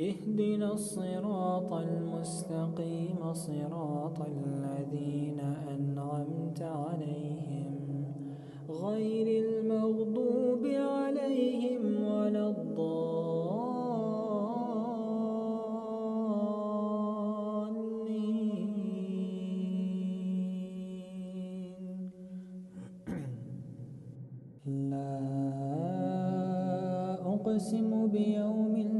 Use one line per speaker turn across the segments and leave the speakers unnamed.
اهدنا الصراط المستقيم صراط الذين أنعمت عليهم غير المغضوب عليهم ولا الضالين. لا أقسم بيوم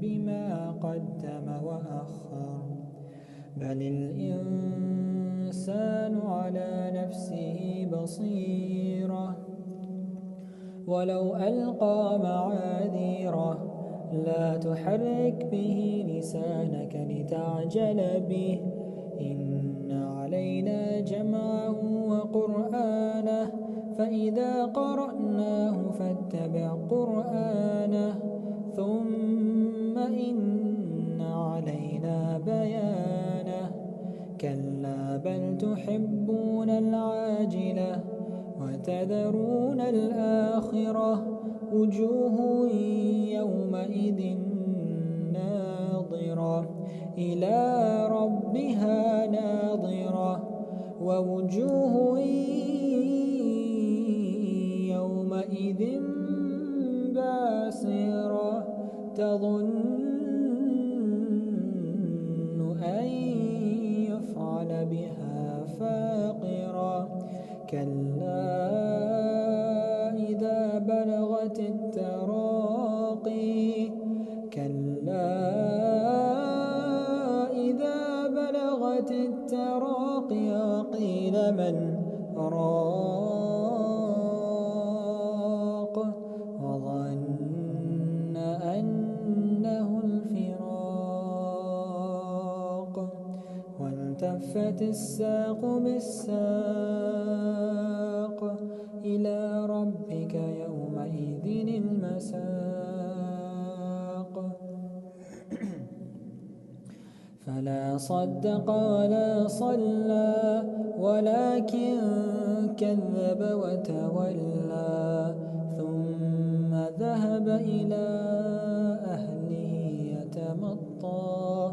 بما قدم وأخر. بل الإنسان على نفسه بصيرة. ولو ألقى معاذيره لا تحرك به لسانك لتعجل به. إن علينا جمعه وقرآنه فإذا قرأناه فاتبع قرآنه. ثم إن علينا بيانه. كلا بل تحبون العاجلة وتذرون الآخرة وجوه يومئذ ناظرة. إلى ربها ناظرة ووجوه يومئذ باسرة. تظن أن يفعل بها فاقرة. كلا إذا بلغت التراقي. كلا إذا بلغت التراقي قيل من راق. وظن والتفت الساق بالساق إلى ربك يومئذ المساق فلا صدق ولا صلى ولكن كذب وتولى ثم ذهب إلى أهله يتمطى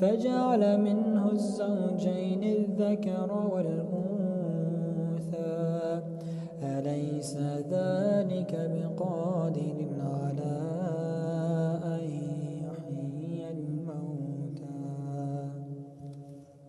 فجعل منه الزوجين الذكر والأنثى. أليس ذلك بقادر